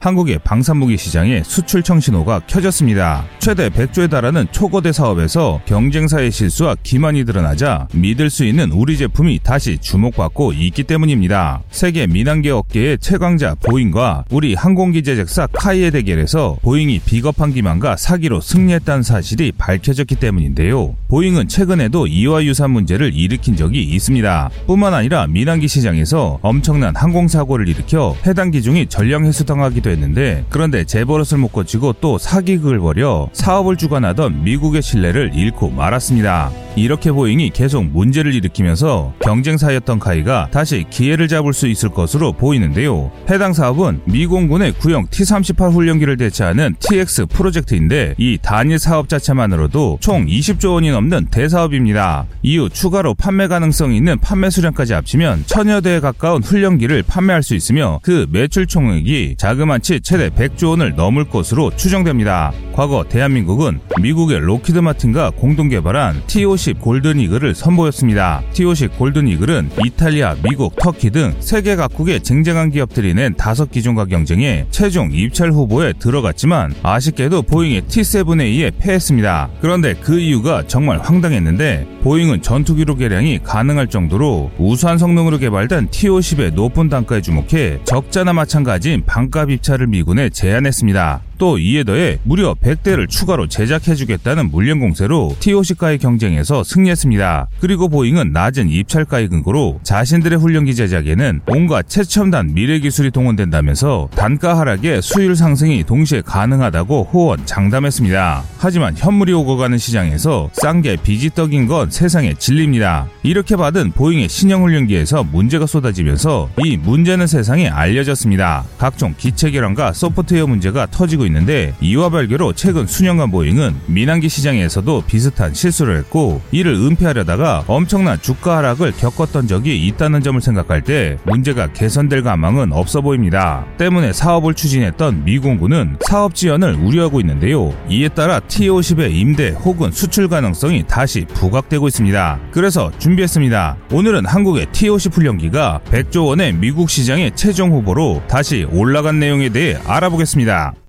한국의 방산무기 시장에 수출 청신호가 켜졌습니다. 최대 100조에 달하는 초거대 사업에서 경쟁사의 실수와 기만이 드러나자 믿을 수 있는 우리 제품이 다시 주목받고 있기 때문입니다. 세계 민항기 업계의 최강자 보잉과 우리 항공기 제작사 카이의 대결에서 보잉이 비겁한 기만과 사기로 승리했다는 사실이 밝혀졌기 때문인데요. 보잉은 최근에도 이와 유사 문제를 일으킨 적이 있습니다. 뿐만 아니라 민항기 시장에서 엄청난 항공사고를 일으켜 해당 기종이 전량 회수당하기도 했는데 그런데 제 버릇을 못 고치고 또 사기극을 벌여 사업을 주관하던 미국의 신뢰를 잃고 말았습니다. 이렇게 보잉이 계속 문제를 일으키면서 경쟁사였던 카이가 다시 기회를 잡을 수 있을 것으로 보이는데요. 해당 사업은 미 공군의 구형 T-38 훈련기를 대체하는 TX 프로젝트인데 이 단일 사업 자체만으로도 총 20조 원이 넘는 대사업입니다. 이후 추가로 판매 가능성이 있는 판매 수량까지 합치면 천여 대에 가까운 훈련기를 판매할 수 있으며 그 매출 총액이 자그마치 최대 100조 원을 넘을 것으로 추정됩니다. 과거 대한민국은 미국의 록히드 마틴과 공동 개발한 T-50 골든 이글을 선보였습니다. T-50 골든 이글은 이탈리아, 미국, 터키 등 세계 각국의 쟁쟁한 기업들이 낸 다섯 기종과 경쟁해 최종 입찰 후보에 들어갔지만 아쉽게도 보잉의 T-7A에 패했습니다. 그런데 그 이유가 정말 황당했는데 보잉은 전투기로 개량이 가능할 정도로 우수한 성능으로 개발된 T-50의 높은 단가에 주목해 적자나 마찬가지인 반값 입찰을 미군에 제안했습니다. 또 이에 더해 무려 100대를 추가로 제작해주겠다는 물량 공세로 T-50과의 경쟁에서 승리했습니다. 그리고 보잉은 낮은 입찰가의 근거로 자신들의 훈련기 제작에는 온갖 최첨단 미래 기술이 동원된다면서 단가 하락에 수율 상승이 동시에 가능하다고 호언 장담했습니다. 하지만 현물이 오고 가는 시장에서 싼 게 비지떡인 건 세상의 진리입니다. 이렇게 받은 보잉의 신형 훈련기에서 문제가 쏟아지면서 이 문제는 세상에 알려졌습니다. 각종 기체 결함과 소프트웨어 문제가 터지고 있는데 이와 별개로 최근 수년간 보잉은 민항기 시장에서도 비슷한 실수를 했고 이를 은폐하려다가 엄청난 주가 하락을 겪었던 적이 있다는 점을 생각할 때 문제가 개선될 가망은 없어 보입니다. 때문에 사업을 추진했던 미공군은 사업 지연을 우려하고 있는데요. 이에 따라 T-50의 임대 혹은 수출 가능성이 다시 부각되고 있습니다. 그래서 준비했습니다. 오늘은 한국의 T-50 훈련기가 100조 원의 미국 시장의 최종 후보로 다시 올라간 내용에 대해 알아보겠습니다.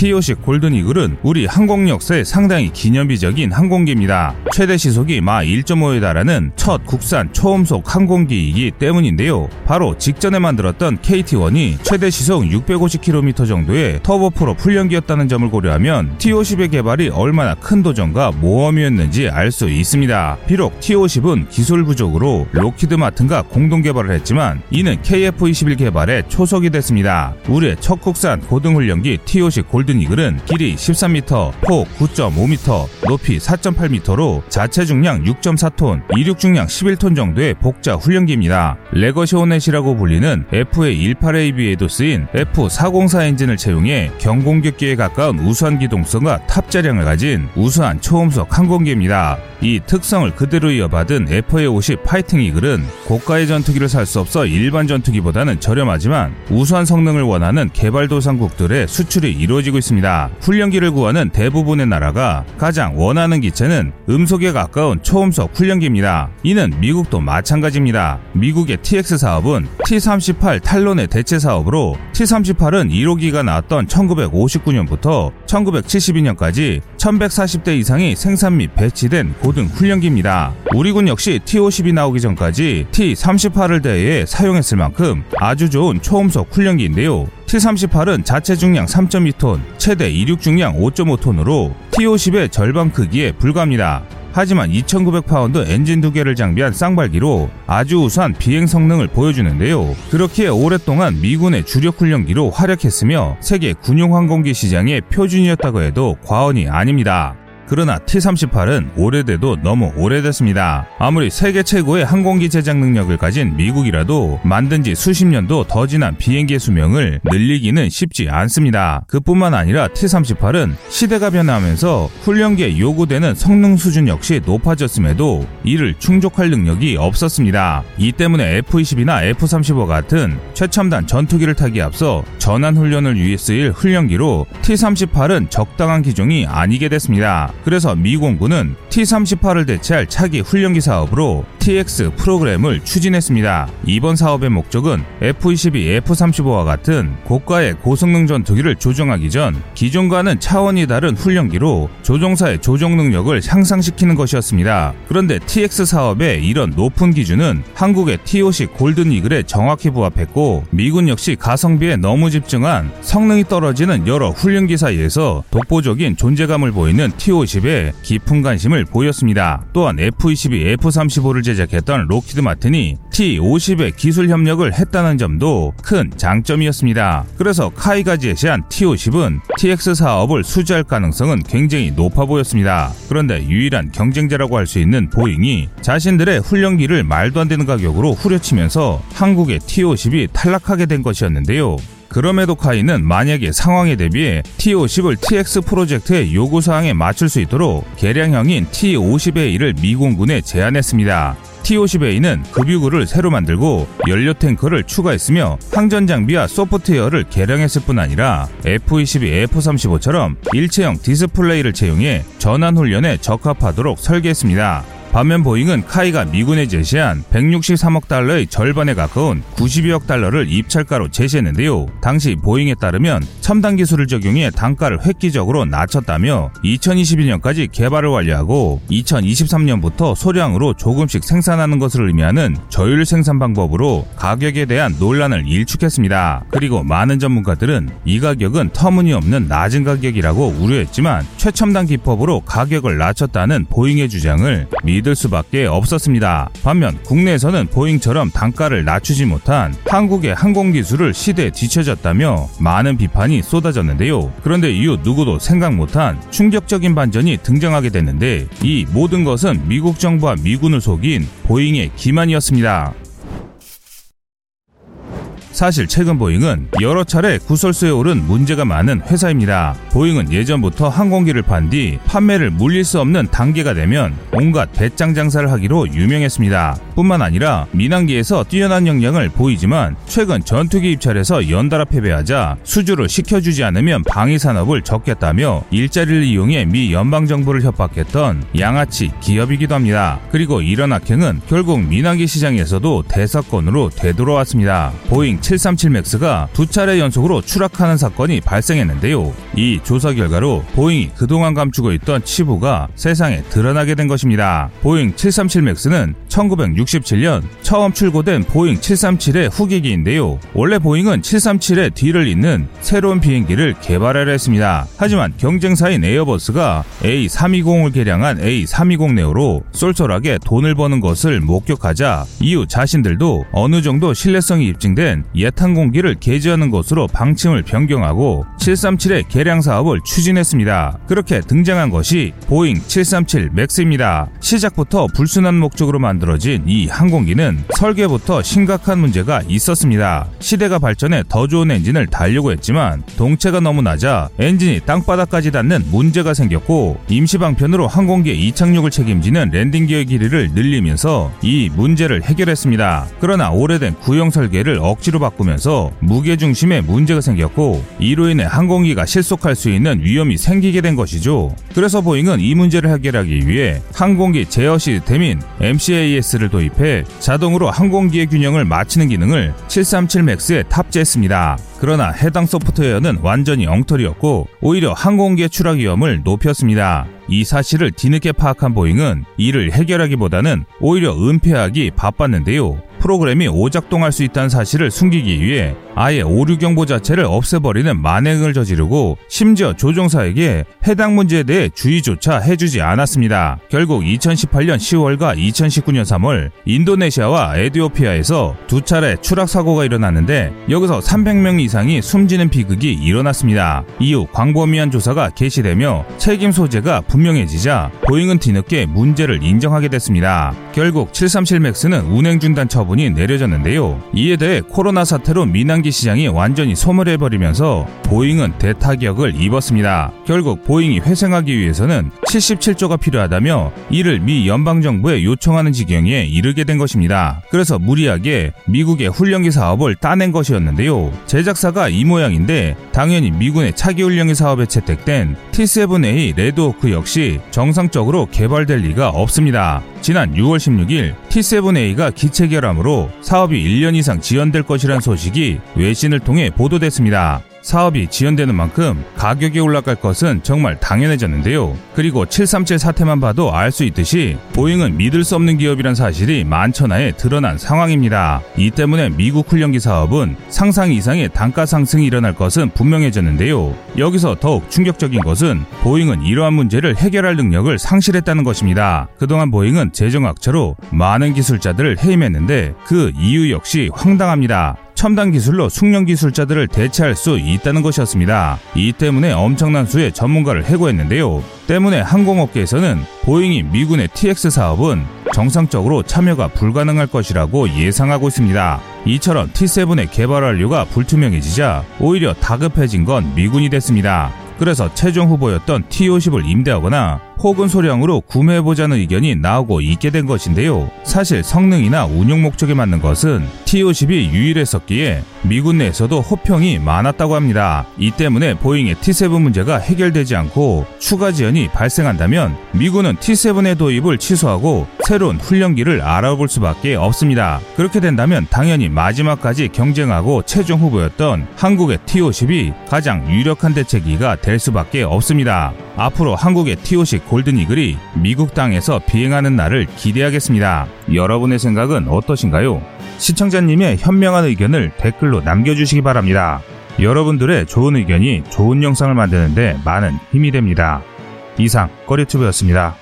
T-50 골든 이글은 우리 항공 역사에 상당히 기념비적인 항공기입니다. 최대 시속이 마하 1.5에 달하는 첫 국산 초음속 항공기이기 때문인데요. 바로 직전에 만들었던 KT-1이 최대 시속 650km 정도의 터보프롭 훈련기였다는 점을 고려하면 T-50의 개발이 얼마나 큰 도전과 모험이었는지 알 수 있습니다. 비록 T-50은 기술 부족으로 록히드 마틴과 공동 개발을 했지만 이는 KF-21 개발의 초석이 됐습니다. 우리의 첫 국산 고등훈련기 T-50 골든 골든 이글은 길이 13m, 폭 9.5m, 높이 4.8m로 자체 중량 6.4톤, 이륙 중량 11톤 정도의 복좌 훈련기입니다. 레거시 호넷이라고 불리는 FA-18AB에도 쓰인 F404 엔진을 채용해 경공격기에 가까운 우수한 기동성과 탑재량을 가진 우수한 초음속 항공기입니다. 이 특성을 그대로 이어받은 FA-50 파이팅 이글은 고가의 전투기를 살 수 없어 일반 전투기보다는 저렴하지만 우수한 성능을 원하는 개발도상국들의 수출이 이루어지고 있습니다. 훈련기를 구하는 대부분의 나라가 가장 원하는 기체는 음속에 가까운 초음속 훈련기입니다. 이는 미국도 마찬가지입니다. 미국의 TX 사업은 T-38 탈론의 대체 사업으로 T-38은 1호기가 나왔던 1959년부터 1972년까지 1140대 이상이 생산 및 배치된 고등 훈련기입니다. 우리 군 역시 T-50이 나오기 전까지 T-38을 대해 사용했을 만큼 아주 좋은 초음속 훈련기인데요. T-38은 자체 중량 3.2톤, 최대 이륙 중량 5.5톤으로 T-50의 절반 크기에 불과합니다. 하지만 2900파운드 엔진 두 개를 장비한 쌍발기로 아주 우수한 비행 성능을 보여주는데요. 그렇기에 오랫동안 미군의 주력 훈련기로 활약했으며 세계 군용 항공기 시장의 표준이었다고 해도 과언이 아닙니다. 그러나 T-38은 오래돼도 너무 오래됐습니다. 아무리 세계 최고의 항공기 제작 능력을 가진 미국이라도 만든 지 수십 년도 더 지난 비행기의 수명을 늘리기는 쉽지 않습니다. 그뿐만 아니라 T-38은 시대가 변하면서 훈련기에 요구되는 성능 수준 역시 높아졌음에도 이를 충족할 능력이 없었습니다. 이 때문에 F-22나 F-35 같은 최첨단 전투기를 타기에 앞서 전환 훈련을 위해 쓰일 훈련기로 T-38은 적당한 기종이 아니게 됐습니다. 그래서 미 공군은 T-38을 대체할 차기 훈련기 사업으로 TX 프로그램을 추진했습니다. 이번 사업의 목적은 F-22, F-35와 같은 고가의 고성능 전투기를 조종하기 전 기존과는 차원이 다른 훈련기로 조종사의 조종 능력을 향상시키는 것이었습니다. 그런데 TX 사업의 이런 높은 기준은 한국의 T-50 골든 이글에 정확히 부합했고 미군 역시 가성비에 너무 집중한 성능이 떨어지는 여러 훈련기 사이에서 독보적인 존재감을 보이는 T-50에 깊은 관심을 보였습니다. 또한 F-22, F-35를 제작했던 록히드 마틴이 T-50의 기술 협력을 했다는 점도 큰 장점이었습니다. 그래서 카이가 제시한 T-50은 TX 사업을 수주할 가능성은 굉장히 높아 보였습니다. 그런데 유일한 경쟁자라고 할 수 있는 보잉이 자신들의 훈련기를 말도 안 되는 가격으로 후려치면서 한국의 T-50이 탈락하게 된 것이었는데요. 그럼에도 카이는 만약의 상황에 대비해 T-50을 TX 프로젝트의 요구사항에 맞출 수 있도록 개량형인 T-50A를 미 공군에 제안했습니다. T-50A는 급유구를 새로 만들고 연료 탱크를 추가했으며 항전 장비와 소프트웨어를 개량했을 뿐 아니라 F-22, F-35처럼 일체형 디스플레이를 채용해 전환 훈련에 적합하도록 설계했습니다. 반면 보잉은 카이가 미군에 제시한 163억 달러의 절반에 가까운 92억 달러를 입찰가로 제시했는데요. 당시 보잉에 따르면 첨단 기술을 적용해 단가를 획기적으로 낮췄다며 2021년까지 개발을 완료하고 2023년부터 소량으로 조금씩 생산하는 것을 의미하는 저율 생산 방법으로 가격에 대한 논란을 일축했습니다. 그리고 많은 전문가들은 이 가격은 터무니없는 낮은 가격이라고 우려했지만 최첨단 기법으로 가격을 낮췄다는 보잉의 주장을 미 믿을 수밖에 없었습니다. 반면 국내에서는 보잉처럼 단가를 낮추지 못한 한국의 항공 기술을 시대에 뒤처졌다며 많은 비판이 쏟아졌는데요. 그런데 이후 누구도 생각 못한 충격적인 반전이 등장하게 됐는데 이 모든 것은 미국 정부와 미군을 속인 보잉의 기만이었습니다. 사실 최근 보잉은 여러 차례 구설수에 오른 문제가 많은 회사입니다. 보잉은 예전부터 항공기를 판 뒤 판매를 물릴 수 없는 단계가 되면 온갖 배짱 장사를 하기로 유명했습니다. 뿐만 아니라 민항기에서 뛰어난 역량을 보이지만 최근 전투기 입찰에서 연달아 패배하자 수주를 시켜주지 않으면 방위 산업을 접겠다며 일자리를 이용해 미 연방 정부를 협박했던 양아치 기업이기도 합니다. 그리고 이런 악행은 결국 민항기 시장에서도 대사건으로 되돌아왔습니다. 보잉 737 맥스가 두 차례 연속으로 추락하는 사건이 발생했는데요. 이 조사 결과로 보잉이 그동안 감추고 있던 치부가 세상에 드러나게 된 것입니다. 보잉 737 맥스는 1967년 처음 출고된 보잉 737의 후계기인데요. 원래 보잉은 737의 뒤를 잇는 새로운 비행기를 개발하려 했습니다. 하지만 경쟁사인 에어버스가 A320을 개량한 A320 네오로 쏠쏠하게 돈을 버는 것을 목격하자 이후 자신들도 어느 정도 신뢰성이 입증된 옛 항공기를 개조하는 것으로 방침을 변경하고 737의 개량 사업을 추진했습니다. 그렇게 등장한 것이 보잉 737 맥스입니다. 시작부터 불순한 목적으로 만들어진 이 항공기는 설계부터 심각한 문제가 있었습니다. 시대가 발전해 더 좋은 엔진을 달려고 했지만 동체가 너무 낮아 엔진이 땅바닥까지 닿는 문제가 생겼고 임시 방편으로 항공기의 이착륙을 책임지는 랜딩 기어 길이를 늘리면서 이 문제를 해결했습니다. 그러나 오래된 구형 설계를 억지로 바꾸면서 무게 중심에 문제가 생겼고 이로 인해 항공기가 실속할 수 있는 위험이 생기게 된 것이죠. 그래서 보잉은 이 문제를 해결하기 위해 항공기 제어 시스템인 MCAS를 도입해 자동으로 항공기의 균형을 맞추는 기능을 737 맥스에 탑재했습니다. 그러나 해당 소프트웨어는 완전히 엉터리였고 오히려 항공기의 추락 위험을 높였습니다. 이 사실을 뒤늦게 파악한 보잉은 이를 해결하기보다는 오히려 은폐하기 바빴는데요. 프로그램이 오작동할 수 있다는 사실을 숨기기 위해 아예 오류 경보 자체를 없애버리는 만행을 저지르고 심지어 조종사에게 해당 문제에 대해 주의조차 해주지 않았습니다. 결국 2018년 10월과 2019년 3월 인도네시아와 에디오피아에서 두 차례 추락 사고가 일어났는데 여기서 300명 이상이 숨지는 비극이 일어났습니다. 이후 광범위한 조사가 개시되며 책임 소재가 분명해지자 보잉은 뒤늦게 문제를 인정하게 됐습니다. 결국 737 맥스는 운행 중단 처분 처분이 내려졌는데요. 이에 대해 코로나 사태로 민항기 시장이 완전히 소멸해버리면서 보잉은 대타격을 입었습니다. 결국 보잉이 회생하기 위해서는 77조가 필요하다며 이를 미 연방정부에 요청하는 지경에 이르게 된 것입니다. 그래서 무리하게 미국의 훈련기 사업을 따낸 것이었는데요. 제작사가 이 모양인데 당연히 미군의 차기 훈련기 사업에 채택된 T-7A 레드호크 역시 정상적으로 개발될 리가 없습니다. 지난 6월 16일 T-7A가 기체 결함으로 사업이 1년 이상 지연될 것이란 소식이 외신을 통해 보도됐습니다. 사업이 지연되는 만큼 가격이 올라갈 것은 정말 당연해졌는데요. 그리고 737 사태만 봐도 알 수 있듯이 보잉은 믿을 수 없는 기업이란 사실이 만천하에 드러난 상황입니다. 이 때문에 미국 훈련기 사업은 상상 이상의 단가 상승이 일어날 것은 분명해졌는데요. 여기서 더욱 충격적인 것은 보잉은 이러한 문제를 해결할 능력을 상실했다는 것입니다. 그동안 보잉은 재정학처로 많은 기술자들을 해임했는데 그 이유 역시 황당합니다. 첨단 기술로 숙련 기술자들을 대체할 수 있다는 것이었습니다. 이 때문에 엄청난 수의 전문가를 해고했는데요. 때문에 항공업계에서는 보잉이 미군의 TX 사업은 정상적으로 참여가 불가능할 것이라고 예상하고 있습니다. 이처럼 T7의 개발 완료가 불투명해지자 오히려 다급해진 건 미군이 됐습니다. 그래서 최종 후보였던 T50을 임대하거나 혹은 소량으로 구매해보자는 의견이 나오고 있게 된 것인데요. 사실 성능이나 운용 목적에 맞는 것은 T50이 유일했었기에 미군 내에서도 호평이 많았다고 합니다. 이 때문에 보잉의 T7 문제가 해결되지 않고 추가 지연이 발생한다면 미군은 T7의 도입을 취소하고 새로운 훈련기를 알아볼 수밖에 없습니다. 그렇게 된다면 당연히 마지막까지 경쟁하고 최종 후보였던 한국의 T50이 가장 유력한 대체기가 될 수밖에 없습니다. 앞으로 한국의 T50 골든 이글이 미국 땅에서 비행하는 날을 기대하겠습니다. 여러분의 생각은 어떠신가요? 시청자님의 현명한 의견을 댓글로 남겨주시기 바랍니다. 여러분들의 좋은 의견이 좋은 영상을 만드는데 많은 힘이 됩니다. 이상 꺼리튜브였습니다.